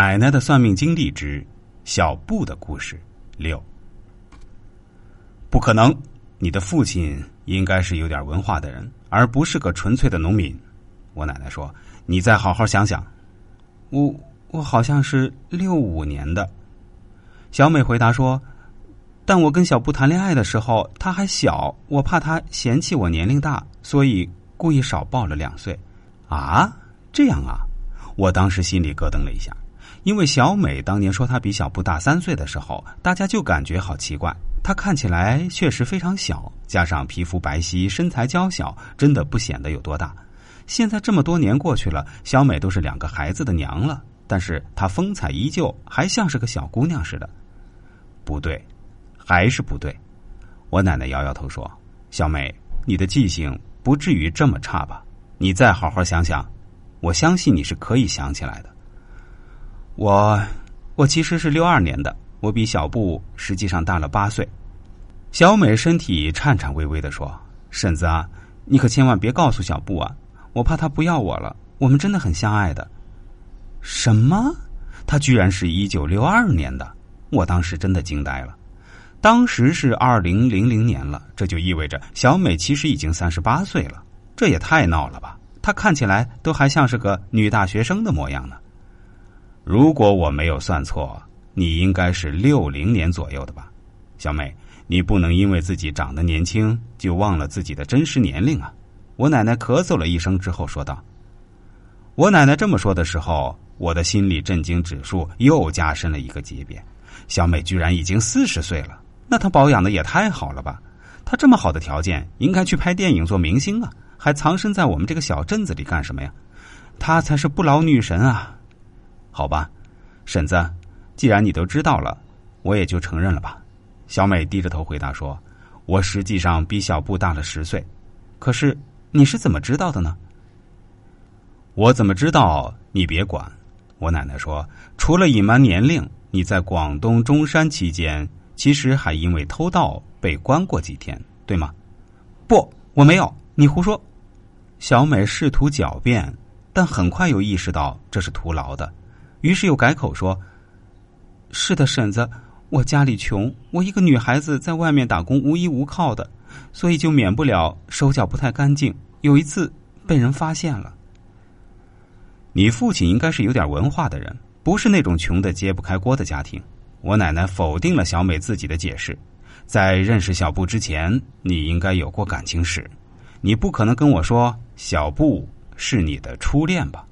奶奶的算命经历之小布的故事六。不可能，你的父亲应该是有点文化的人，而不是个纯粹的农民。我奶奶说：“你再好好想想。”我我好像是六五年的。小美回答说：“但我跟小布谈恋爱的时候他还小，我怕他嫌弃我年龄大，所以故意少报了两岁。”啊，这样啊！我当时心里咯噔了一下。因为小美当年说她比小布大三岁的时候，大家就感觉好奇怪。她看起来确实非常小，加上皮肤白皙、身材娇小，真的不显得有多大。现在这么多年过去了，小美都是两个孩子的娘了，但是她风采依旧，还像是个小姑娘似的。不对，还是不对。我奶奶摇摇头说：“小美，你的记性不至于这么差吧？你再好好想想，我相信你是可以想起来的。”我，我其实是六二年的，我比小布实际上大了八岁。小美身体颤颤巍巍的说：“婶子啊，你可千万别告诉小布啊，我怕他不要我了。我们真的很相爱的。”什么？他居然是一九六二年的？我当时真的惊呆了。当时是二零零零年了，这就意味着小美其实已经三十八岁了。这也太闹了吧！她看起来都还像是个女大学生的模样呢。如果我没有算错，你应该是六零年左右的吧，小美，你不能因为自己长得年轻就忘了自己的真实年龄啊！我奶奶咳嗽了一声之后说道。我奶奶这么说的时候，我的心理震惊指数又加深了一个级别。小美居然已经四十岁了，那她保养的也太好了吧？她这么好的条件，应该去拍电影做明星啊，还藏身在我们这个小镇子里干什么呀？她才是不老女神啊！好吧，婶子，既然你都知道了，我也就承认了吧。小美低着头回答说：“我实际上比小布大了十岁，可是你是怎么知道的呢？”我怎么知道？你别管。我奶奶说：“除了隐瞒年龄，你在广东中山期间，其实还因为偷盗被关过几天，对吗？”不，我没有，你胡说。小美试图狡辩，但很快又意识到这是徒劳的。于是又改口说：“是的，婶子，我家里穷，我一个女孩子在外面打工，无依无靠的，所以就免不了手脚不太干净。有一次被人发现了。你父亲应该是有点文化的人，不是那种穷的揭不开锅的家庭。”我奶奶否定了小美自己的解释。在认识小布之前，你应该有过感情史，你不可能跟我说小布是你的初恋吧？